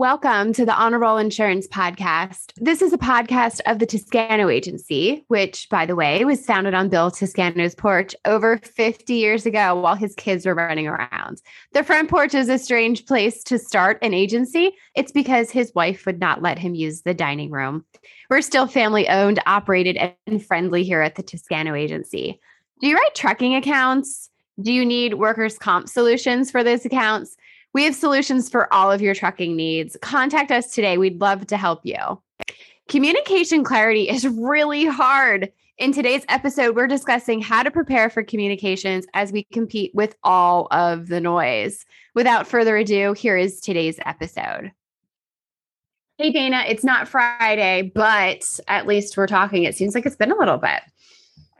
Welcome to the Honor Roll Insurance Podcast. This is a podcast of the Toscano Agency, which, by the way, was founded on Bill Toscano's porch over 50 years ago while his kids were running around. The front porch is a strange place to start an agency. It's because his wife would not let him use the dining room. We're still family owned, operated, and friendly here at the Toscano Agency. Do you write trucking accounts? Do you need workers' comp solutions for those accounts? We have solutions for all of your trucking needs. Contact us today. We'd love to help you. Communication clarity is really hard. In today's episode, we're discussing how to prepare for communications as we compete with all of the noise. Without further ado, here is today's episode. Hey, Dana, it's not Friday, but at least we're talking. It seems like it's been a little bit.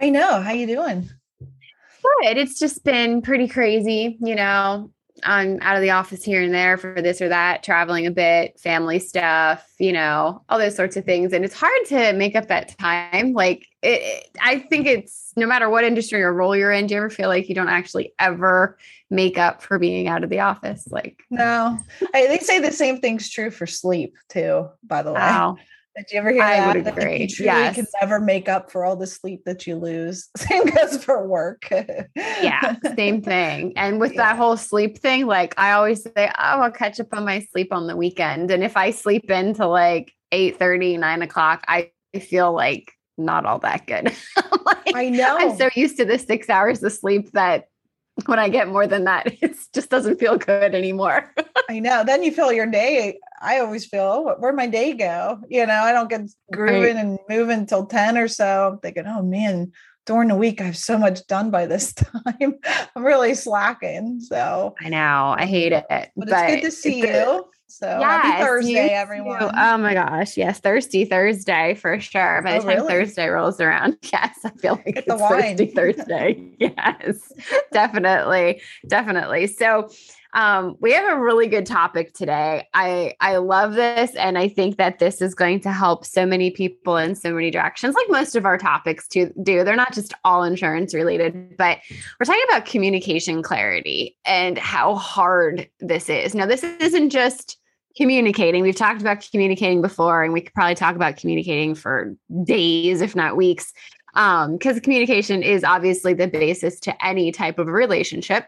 I know. How you doing? Good. It's just been pretty crazy, you know. I'm out of the office here and there for this or that, traveling a bit, family stuff, you know, all those sorts of things. And it's hard to make up that time. Like, it, it, I think it's no matter what industry or role you're in, do you ever feel like you don't actually ever make up for being out of the office? Like, no, I, they say the same thing's true for sleep too, by the way. Wow. Did you ever hear I that? Would agree. That you yes. can never make up for all the sleep that you lose. Same goes for work. yeah, same thing. And with yeah. that whole sleep thing, like I always say, oh, I'll catch up on my sleep on the weekend. And if I sleep into like 8 30, 9 o'clock, I feel like not all that good. like, I know. I'm so used to the six hours of sleep that when I get more than that, it just doesn't feel good anymore. I know. Then you feel your day. I always feel, oh, where'd my day go? You know, I don't get grooving right. and moving until 10 or so. I'm thinking, oh man, during the week, I have so much done by this time. I'm really slacking. So I know. I hate it. But, but it's good to see you. So happy Thursday, everyone. Too. Oh my gosh. Yes. Thirsty Thursday for sure. By oh, the oh, time really? Thursday rolls around. Yes. I feel like Get it's Thirsty Thursday. yes. definitely. Definitely. So um, we have a really good topic today. I I love this, and I think that this is going to help so many people in so many directions, like most of our topics to do. They're not just all insurance related, but we're talking about communication clarity and how hard this is. Now, this isn't just communicating. We've talked about communicating before, and we could probably talk about communicating for days, if not weeks, um, because communication is obviously the basis to any type of relationship.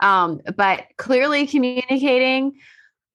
Um, but clearly communicating,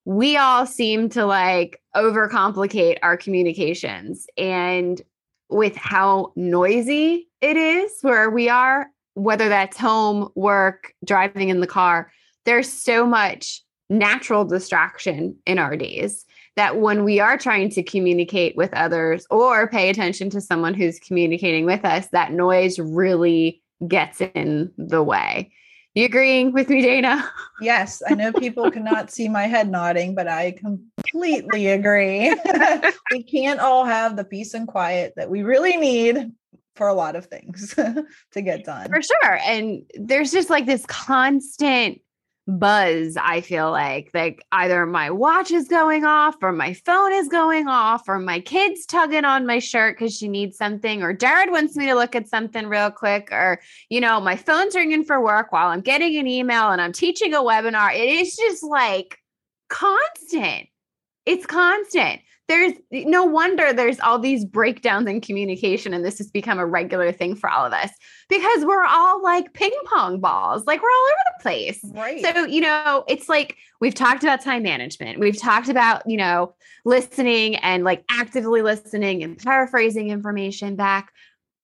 we all seem to like overcomplicate our communications. And with how noisy it is where we are, whether that's home, work, driving in the car, there's so much natural distraction in our days that when we are trying to communicate with others or pay attention to someone who's communicating with us, that noise really gets in the way. You agreeing with me, Dana? Yes, I know people cannot see my head nodding, but I completely agree. we can't all have the peace and quiet that we really need for a lot of things to get done. For sure. And there's just like this constant buzz i feel like like either my watch is going off or my phone is going off or my kids tugging on my shirt because she needs something or jared wants me to look at something real quick or you know my phone's ringing for work while i'm getting an email and i'm teaching a webinar. It is just like constant it's constant. There's no wonder there's all these breakdowns in communication and this has become a regular thing for all of us because we're all like ping pong balls like we're all over the place. Right. so you know it's like we've talked about time management. We've talked about you know listening and like actively listening and paraphrasing information back.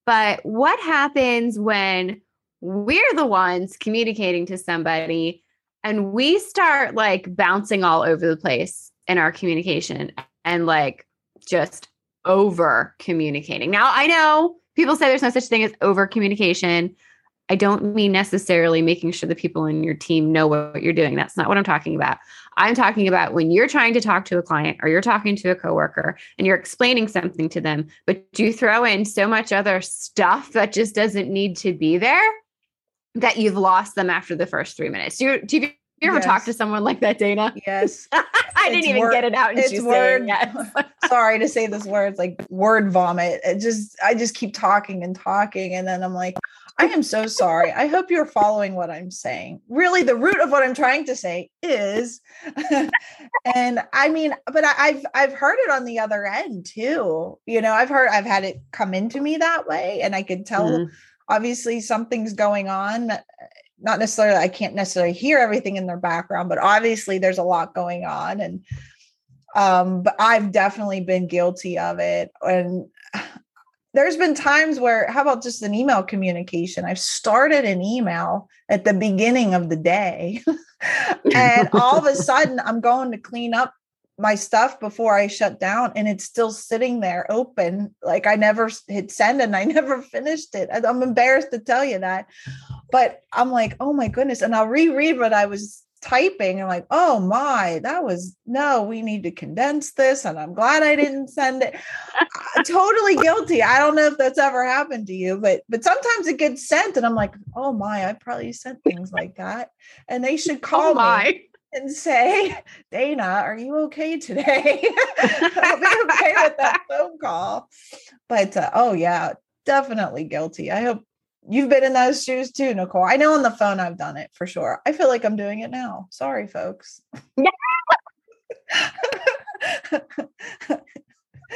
But what happens when we're the ones communicating to somebody and we start like bouncing all over the place in our communication and like just over communicating. Now, I know people say there's no such thing as over communication. I don't mean necessarily making sure the people in your team know what you're doing. That's not what I'm talking about. I'm talking about when you're trying to talk to a client or you're talking to a coworker and you're explaining something to them, but you throw in so much other stuff that just doesn't need to be there that you've lost them after the first three minutes. Do you, do you you ever yes. talk to someone like that, Dana? Yes. I didn't even word, get it out. And it's word. Yes. sorry to say this word. It's like word vomit. It just, I just keep talking and talking. And then I'm like, I am so sorry. I hope you're following what I'm saying. Really, the root of what I'm trying to say is, and I mean, but I, have I've heard it on the other end too. You know, I've heard I've had it come into me that way, and I could tell mm-hmm. obviously something's going on. Not necessarily, I can't necessarily hear everything in their background, but obviously there's a lot going on, and um, but I've definitely been guilty of it, and there's been times where how about just an email communication? I've started an email at the beginning of the day and all of a sudden i'm going to clean up my stuff before i shut down and it's still sitting there open. Like i never hit send and i never finished it. I'm embarrassed to tell you that but i'm like oh my goodness and i'll reread what i was typing and I'm like, oh my, that was no, we need to condense this. And I'm glad I didn't send it. totally guilty. I don't know if that's ever happened to you, but but sometimes it gets sent and I'm like, oh my, I probably sent things like that. And they should oh call oh me and say, Dana, are you okay today? I'll be okay with that phone call. But uh, oh yeah, definitely guilty. I hope You've been in those shoes too, Nicole. I know on the phone I've done it for sure. I feel like I'm doing it now. Sorry, folks. Yeah.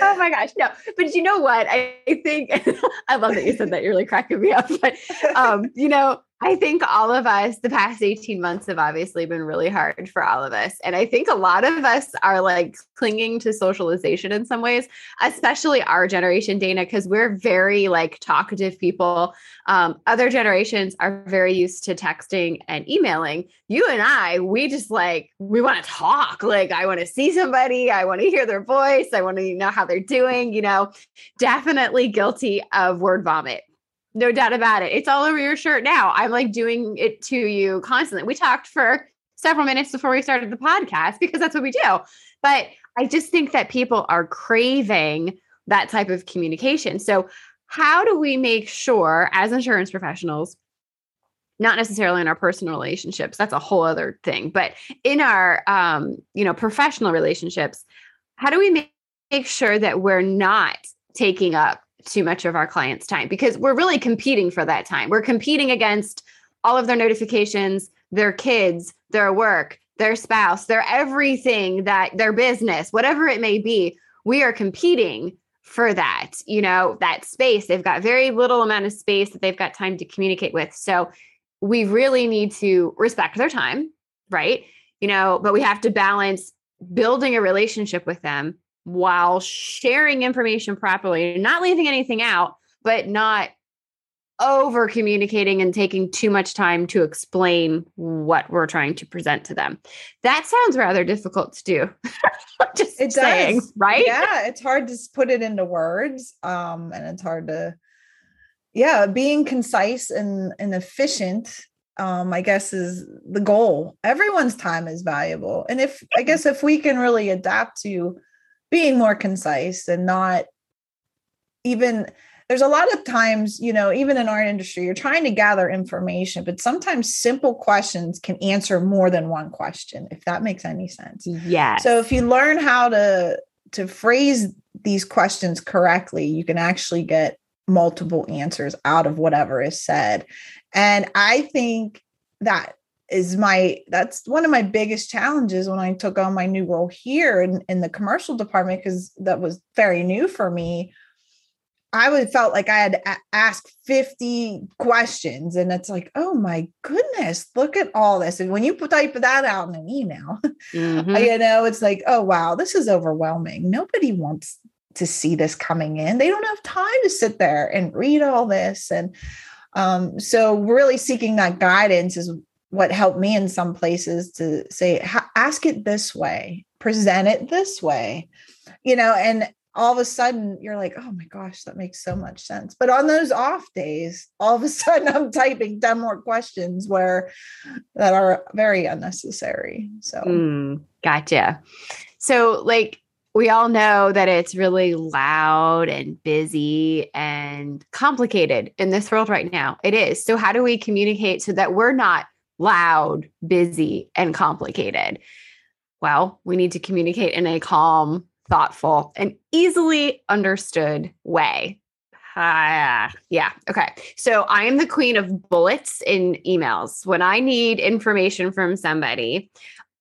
oh my gosh no but you know what i think i love that you said that you're really cracking me up but um you know I think all of us, the past 18 months have obviously been really hard for all of us. And I think a lot of us are like clinging to socialization in some ways, especially our generation, Dana, because we're very like talkative people. Um, other generations are very used to texting and emailing. You and I, we just like, we want to talk. Like, I want to see somebody, I want to hear their voice, I want to know how they're doing, you know, definitely guilty of word vomit no doubt about it. It's all over your shirt now. I'm like doing it to you constantly. We talked for several minutes before we started the podcast because that's what we do. But I just think that people are craving that type of communication. So, how do we make sure as insurance professionals, not necessarily in our personal relationships, that's a whole other thing, but in our um, you know, professional relationships, how do we make, make sure that we're not taking up too much of our clients' time because we're really competing for that time. We're competing against all of their notifications, their kids, their work, their spouse, their everything that their business, whatever it may be. We are competing for that, you know, that space. They've got very little amount of space that they've got time to communicate with. So we really need to respect their time, right? You know, but we have to balance building a relationship with them while sharing information properly, not leaving anything out, but not over communicating and taking too much time to explain what we're trying to present to them. That sounds rather difficult to do. Just it saying, does. right? Yeah, it's hard to put it into words. Um, and it's hard to yeah, being concise and, and efficient um, I guess is the goal. Everyone's time is valuable. And if I guess if we can really adapt to being more concise and not even there's a lot of times you know even in our industry you're trying to gather information but sometimes simple questions can answer more than one question if that makes any sense. Yeah so if you learn how to to phrase these questions correctly you can actually get multiple answers out of whatever is said. And i think that is my that's one of my biggest challenges when I took on my new role here in, in the commercial department because that was very new for me. I would felt like I had to ask 50 questions and it's like, oh my goodness, look at all this. And when you type that out in an email, mm-hmm. you know, it's like, oh wow, this is overwhelming. Nobody wants to see this coming in. They don't have time to sit there and read all this. And um, so really seeking that guidance is what helped me in some places to say ask it this way present it this way. You know and all of a sudden you're like oh my gosh that makes so much sense. But on those off days all of a sudden i'm typing 10 more questions where that are very unnecessary so. Mm, gotcha. So like we all know that it's really loud and busy and complicated in this world right now. It is. So how do we communicate so that we're not loud, busy, and complicated. Well, we need to communicate in a calm, thoughtful, and easily understood way. Uh, yeah. Okay. So I am the queen of bullets in emails. When I need information from somebody,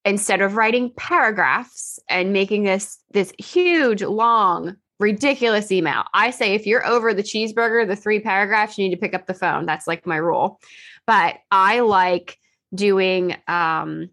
instead of writing paragraphs and making this this huge, long, ridiculous email, I say if you're over the cheeseburger, the three paragraphs, you need to pick up the phone. That's like my rule. But I like doing um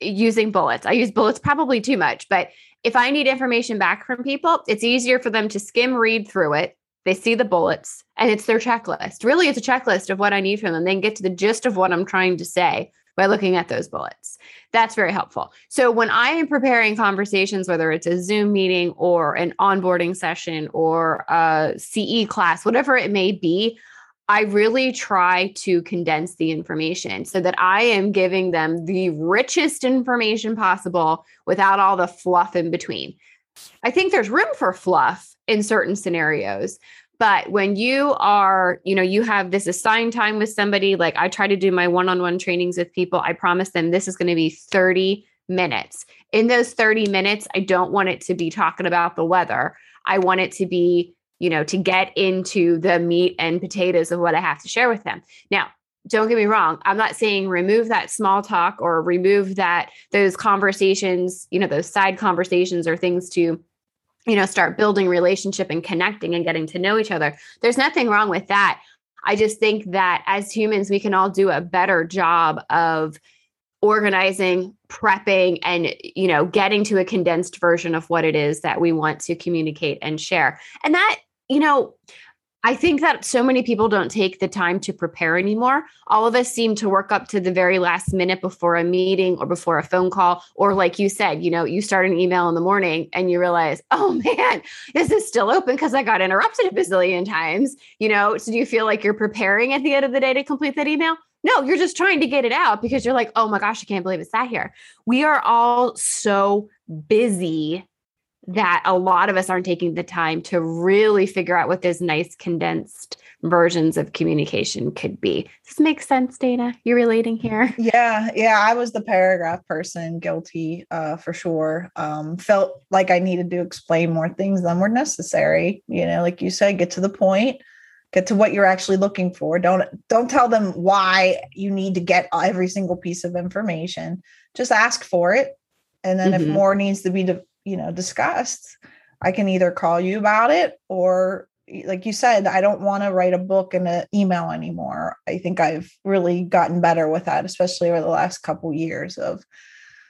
using bullets. I use bullets probably too much, but if I need information back from people, it's easier for them to skim read through it they see the bullets and it's their checklist. Really, it's a checklist of what I need from them. Then get to the gist of what I'm trying to say by looking at those bullets. That's very helpful. So when I am preparing conversations, whether it's a Zoom meeting or an onboarding session or a CE class, whatever it may be, I really try to condense the information so that I am giving them the richest information possible without all the fluff in between. I think there's room for fluff in certain scenarios but when you are you know you have this assigned time with somebody like i try to do my one-on-one trainings with people i promise them this is going to be 30 minutes in those 30 minutes i don't want it to be talking about the weather i want it to be you know to get into the meat and potatoes of what i have to share with them. Now don't get me wrong i'm not saying remove that small talk or remove that those conversations you know those side conversations or things to you know start building relationship and connecting and getting to know each other. There's nothing wrong with that. I just think that as humans we can all do a better job of organizing prepping and you know getting to a condensed version of what it is that we want to communicate and share and that you know I think that so many people don't take the time to prepare anymore. All of us seem to work up to the very last minute before a meeting or before a phone call. Or, like you said, you know, you start an email in the morning and you realize, oh man, this is still open? Because I got interrupted a bazillion times. You know, so do you feel like you're preparing at the end of the day to complete that email? No, you're just trying to get it out because you're like, oh my gosh, I can't believe it's sat here. We are all so busy that a lot of us aren't taking the time to really figure out what those nice condensed versions of communication could be. Does this make sense, Dana? You're relating here? Yeah, yeah. I was the paragraph person, guilty uh, for sure. Um, felt like I needed to explain more things than were necessary. You know, like you said, get to the point, get to what you're actually looking for. Don't don't tell them why you need to get every single piece of information. Just ask for it, and then mm-hmm. if more needs to be you know discussed i can either call you about it or like you said i don't want to write a book and an email anymore i think i've really gotten better with that especially over the last couple years of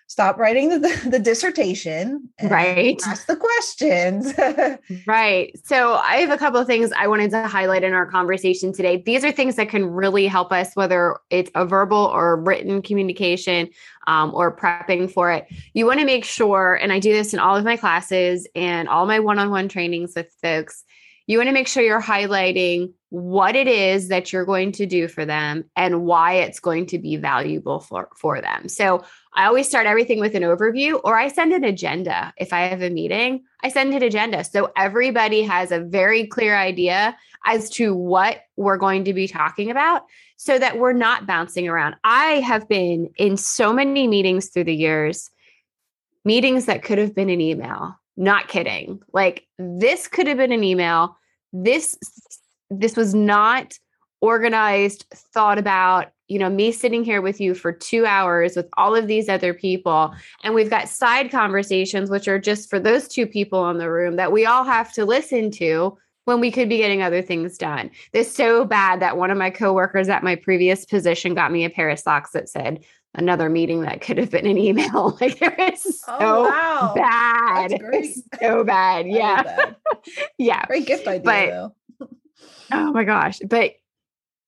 stop writing the, the dissertation right. ask the questions. Right. So i have a couple of things i wanted to highlight in our conversation today. These are things that can really help us whether it's a verbal or written communication um, or prepping for it. You want to make sure and i do this in all of my classes and all my one-on-one trainings with folks you want to make sure you're highlighting what it is that you're going to do for them and why it's going to be valuable for, for them. So I always start everything with an overview or I send an agenda. If I have a meeting, I send an agenda. So everybody has a very clear idea as to what we're going to be talking about so that we're not bouncing around. I have been in so many meetings through the years, meetings that could have been an email not kidding. Like this could have been an email. This this was not organized, thought about, you know, me sitting here with you for 2 hours with all of these other people and we've got side conversations which are just for those two people in the room that we all have to listen to when we could be getting other things done. This so bad that one of my coworkers at my previous position got me a pair of socks that said another meeting that could have been an email. like it was oh, so oh, wow. bad. so bad. Yeah. yeah. Great gift idea but, though. oh my gosh. But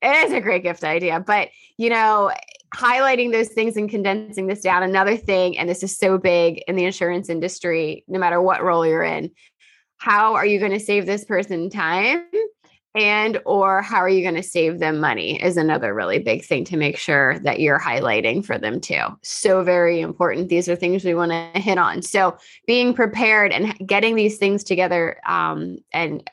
it is a great gift idea. But you know, highlighting those things and condensing this down, another thing, and this is so big in the insurance industry, no matter what role you're in. How are you going to save this person time? and or how are you going to save them money is another really big thing to make sure that you're highlighting for them too so very important these are things we want to hit on so being prepared and getting these things together um, and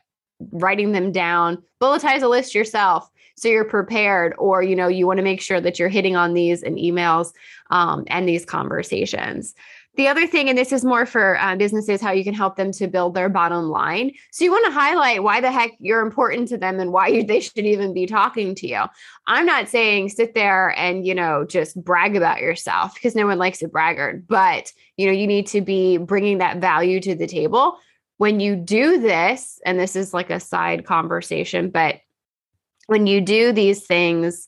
writing them down bulletize a list yourself so you're prepared or you know you want to make sure that you're hitting on these in emails um, and these conversations the other thing, and this is more for uh, businesses, how you can help them to build their bottom line. So you want to highlight why the heck you're important to them and why you, they should even be talking to you. I'm not saying sit there and, you know, just brag about yourself because no one likes a braggart, but, you know, you need to be bringing that value to the table. When you do this, and this is like a side conversation, but when you do these things,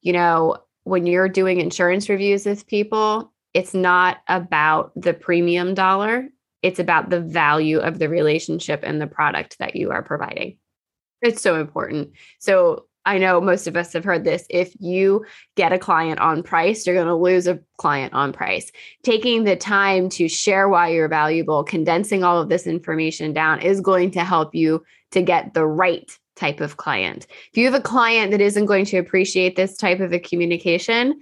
you know, when you're doing insurance reviews with people, it's not about the premium dollar, it's about the value of the relationship and the product that you are providing. It's so important. So, I know most of us have heard this. If you get a client on price, you're going to lose a client on price. Taking the time to share why you're valuable, condensing all of this information down is going to help you to get the right type of client. If you have a client that isn't going to appreciate this type of a communication,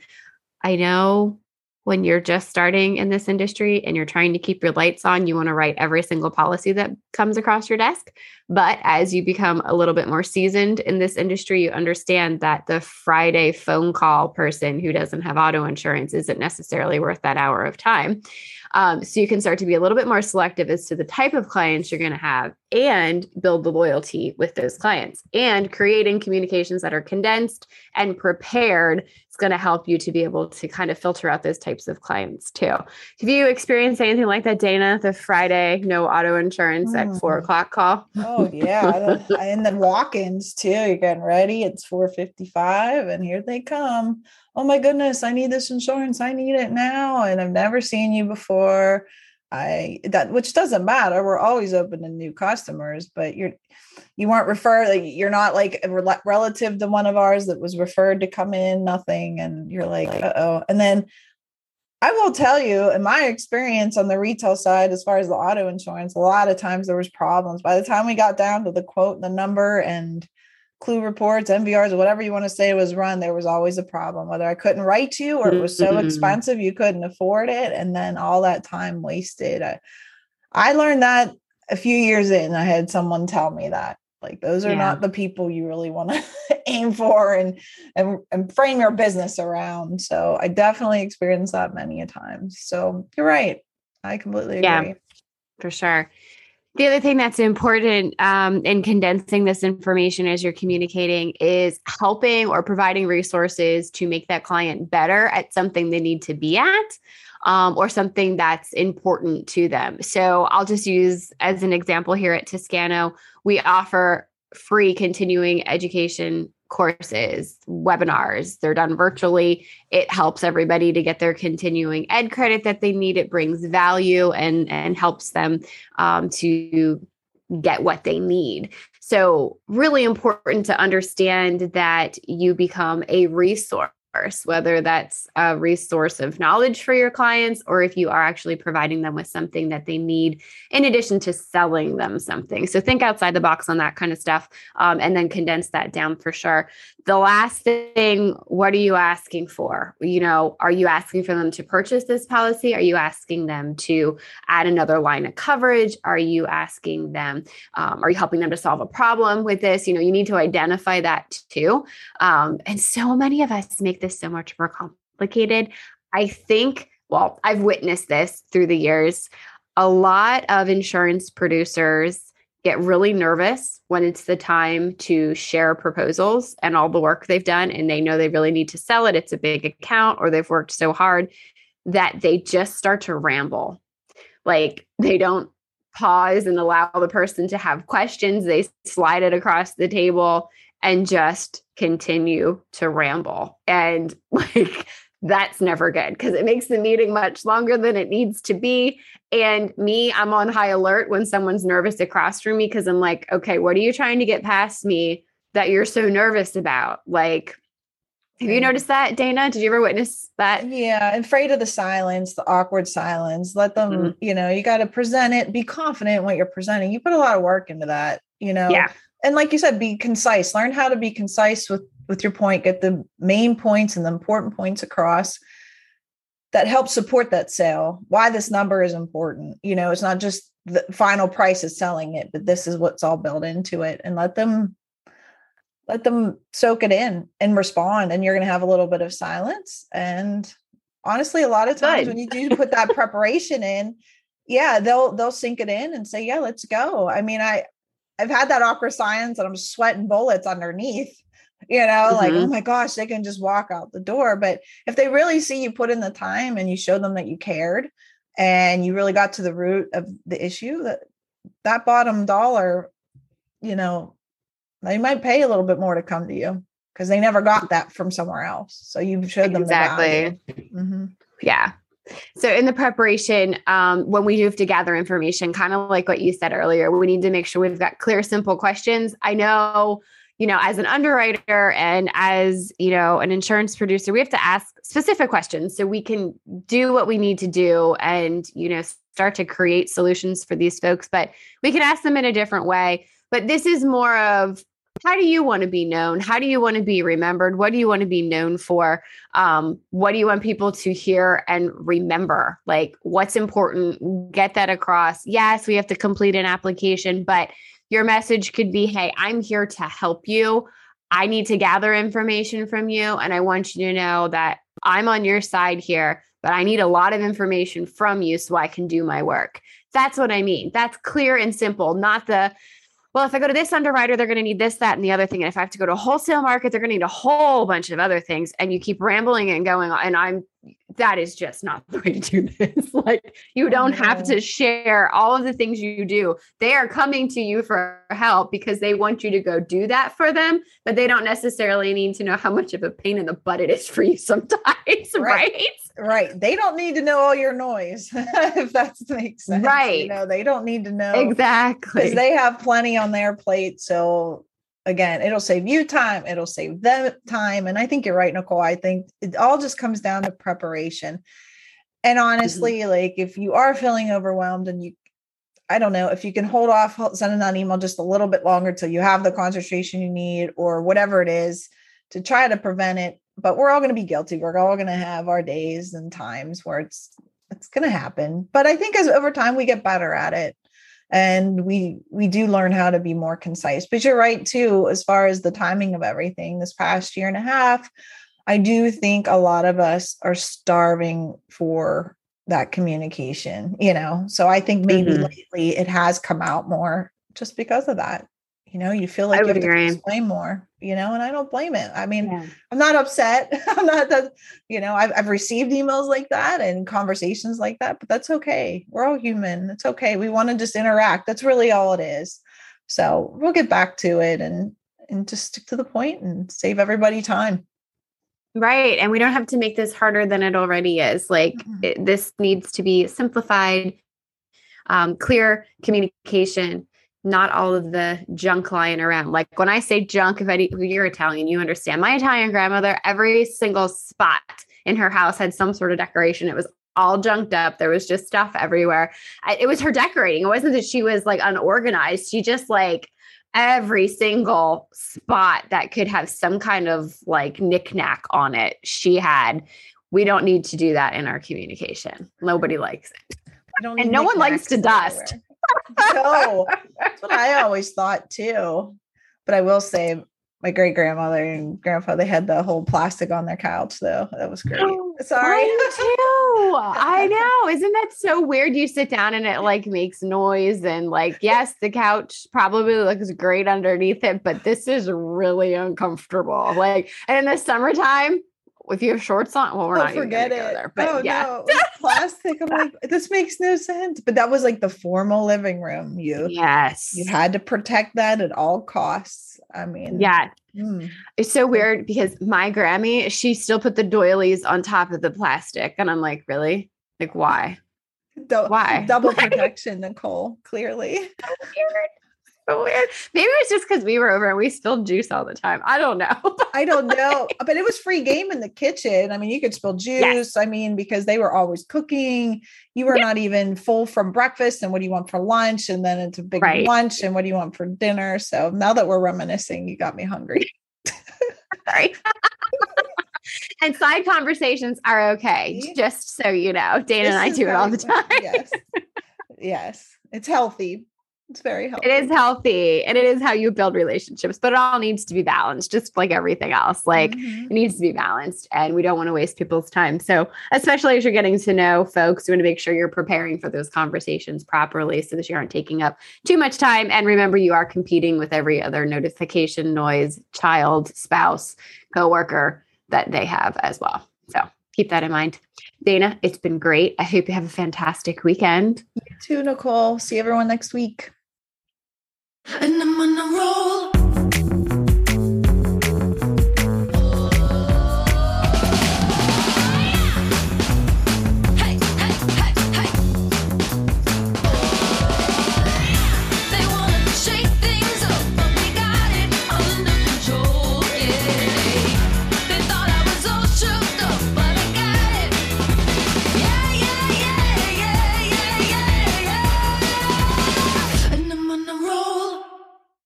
I know when you're just starting in this industry and you're trying to keep your lights on, you want to write every single policy that comes across your desk. But as you become a little bit more seasoned in this industry, you understand that the Friday phone call person who doesn't have auto insurance isn't necessarily worth that hour of time. Um, so you can start to be a little bit more selective as to the type of clients you're going to have and build the loyalty with those clients. And creating communications that are condensed and prepared is going to help you to be able to kind of filter out those types of clients too. Have you experienced anything like that, Dana? The Friday no auto insurance mm. at four mm. o'clock call? Oh yeah, and then walk-ins too. You're getting ready. It's four fifty-five, and here they come oh my goodness, I need this insurance. I need it now. And I've never seen you before. I that which doesn't matter. We're always open to new customers, but you're you weren't referred like you're not like a re- relative to one of ours that was referred to come in, nothing, and you're like, uh oh. And then I will tell you, in my experience on the retail side, as far as the auto insurance, a lot of times there was problems. By the time we got down to the quote, the number, and clue reports, MVRs, whatever you want to say was run, there was always a problem. Whether I couldn't write to you or it was so mm-hmm. expensive you couldn't afford it, and then all that time wasted. I, I learned that a few years in. I had someone tell me that like those are yeah. not the people you really want to aim for and, and and frame your business around. So I definitely experienced that many a times. So you're right. I completely agree. Yeah, for sure. The other thing that's important um, in condensing this information as you're communicating is helping or providing resources to make that client better at something they need to be at um, or something that's important to them. So I'll just use as an example here at Toscano, we offer free continuing education courses, webinars. They're done virtually. It helps everybody to get their continuing ed credit that they need. It brings value and and helps them um, to get what they need. So, really important to understand that you become a resource whether that's a resource of knowledge for your clients or if you are actually providing them with something that they need in addition to selling them something. So think outside the box on that kind of stuff um, and then condense that down for sure. The last thing, what are you asking for? You know, are you asking for them to purchase this policy? Are you asking them to add another line of coverage? Are you asking them, um, are you helping them to solve a problem with this? You know, you need to identify that too. Um, and so many of us make this so much more complicated. I think, well, I've witnessed this through the years. A lot of insurance producers get really nervous when it's the time to share proposals and all the work they've done, and they know they really need to sell it. It's a big account, or they've worked so hard that they just start to ramble. Like they don't pause and allow the person to have questions. They slide it across the table and just continue to ramble. And like, that's never good because it makes the meeting much longer than it needs to be. And me, I'm on high alert when someone's nervous across from me because I'm like, okay, what are you trying to get past me that you're so nervous about? Like, have you noticed that, Dana? Did you ever witness that? Yeah, afraid of the silence, the awkward silence. Let them, mm-hmm. you know, you got to present it, be confident in what you're presenting. You put a lot of work into that, you know. Yeah and like you said be concise learn how to be concise with with your point get the main points and the important points across that help support that sale. Why this number is important you know it's not just the final price is selling it but this is what's all built into it and let them let them soak it in and respond and you're going to have a little bit of silence and honestly a lot of times when you do put that preparation in yeah they'll they'll sink it in and say yeah let's go. I mean i i've had that awkward silence and i'm sweating bullets underneath you know mm-hmm. like oh mm-hmm. my gosh they can just walk out the door but if they really see you put in the time and you show them that you cared and you really got to the root of the issue that that bottom dollar you know they might pay a little bit more to come to you because they never got that from somewhere else. So you showed them exactly. The mm-hmm. Yeah. So in the preparation, um, when we do have to gather information, kind of like what you said earlier, we need to make sure we've got clear, simple questions. I know, you know, as an underwriter and as you know, an insurance producer, we have to ask specific questions so we can do what we need to do and you know start to create solutions for these folks. But we can ask them in a different way. But this is more of how do you want to be known? How do you want to be remembered? What do you want to be known for? Um, what do you want people to hear and remember? Like, what's important? Get that across. Yes, we have to complete an application, but your message could be hey, I'm here to help you. I need to gather information from you. And I want you to know that I'm on your side here, but I need a lot of information from you so I can do my work. That's what I mean. That's clear and simple, not the well, if I go to this underwriter, they're going to need this, that, and the other thing. And if I have to go to a wholesale market, they're going to need a whole bunch of other things. And you keep rambling and going on. And I'm that is just not the way to do this. like you don't have to share all of the things you do. They are coming to you for help because they want you to go do that for them, but they don't necessarily need to know how much of a pain in the butt it is for you sometimes, right? Right. Right. They don't need to know all your noise, if that makes sense. Right. You know, they don't need to know exactly because they have plenty on their plate. So again, it'll save you time, it'll save them time. And I think you're right, Nicole. I think it all just comes down to preparation. And mm-hmm. honestly, mm-hmm. like if you are feeling overwhelmed and you, I don't know, if you can hold off sending that email just a little bit longer till you have the concentration you need or whatever it is to try to prevent it. But we're all going to be guilty. We're all going to have our days and times where it's it's going to happen. But I think as over time we get better at it and we we do learn how to be more concise but you're right too as far as the timing of everything this past year and a half i do think a lot of us are starving for that communication you know so i think maybe mm-hmm. lately it has come out more just because of that you know you feel like I you have agree. to explain more you know and i don't blame it. I mean yeah. i'm not upset. I'm not that you know I've, I've received emails like that and conversations like that but that's okay. We're all human. It's okay. We want to just interact. That's really all it is. So we'll get back to it and and just stick to the point and save everybody time. Right and we don't have to make this harder than it already is. Like mm-hmm. it, this needs to be simplified um, clear communication not all of the junk lying around. Like when I say junk, if any, you're Italian, you understand. My Italian grandmother, every single spot in her house had some sort of decoration. It was all junked up. There was just stuff everywhere. I, it was her decorating. It wasn't that she was like unorganized. She just like every single spot that could have some kind of like knickknack on it, she had. We don't need to do that in our communication. Nobody likes it. And no one likes to dust no, that's what I always thought too. But I will say, my great grandmother and grandpa they had the whole plastic on their couch though. That was great. Oh, Sorry. too. I know. Isn't that so weird? You sit down and it like makes noise and like yes, the couch probably looks great underneath it, but this is really uncomfortable. Like and in the summertime, if you have shorts on, well, we're oh, not forget it. There, but oh, yeah, no. plastic. I'm like, this makes no sense. But that was like the formal living room. You yes, you had to protect that at all costs. I mean, yeah, mm. it's so weird because my Grammy, she still put the doilies on top of the plastic, and I'm like, really? Like, why? Do- why? Double protection, Nicole. Clearly. So weird so weird. Maybe it's just because we were over and we spilled juice all the time. I don't know. I don't know. But it was free game in the kitchen. I mean, you could spill juice. Yes. I mean, because they were always cooking. You were not even full from breakfast. And what do you want for lunch? And then it's a big right. lunch. And what do you want for dinner? So now that we're reminiscing, you got me hungry. Sorry. and side conversations are okay. Just so you know, Dana this and I do it all the time. yes. Yes. It's healthy It's very healthy. It is healthy and it is how you build relationships, but it all needs to be balanced, just like everything else. Like mm-hmm. it needs to be balanced and we don't want to waste people's time. So, especially as you're getting to know folks, you want to make sure you're preparing for those conversations properly so that you aren't taking up too much time. And remember, you are competing with every other notification, noise, child, spouse, coworker that they have as well. So, keep that in mind. Dana, it's been great. I hope you have a fantastic weekend. You too, Nicole. See everyone next week. And I'm on a roll.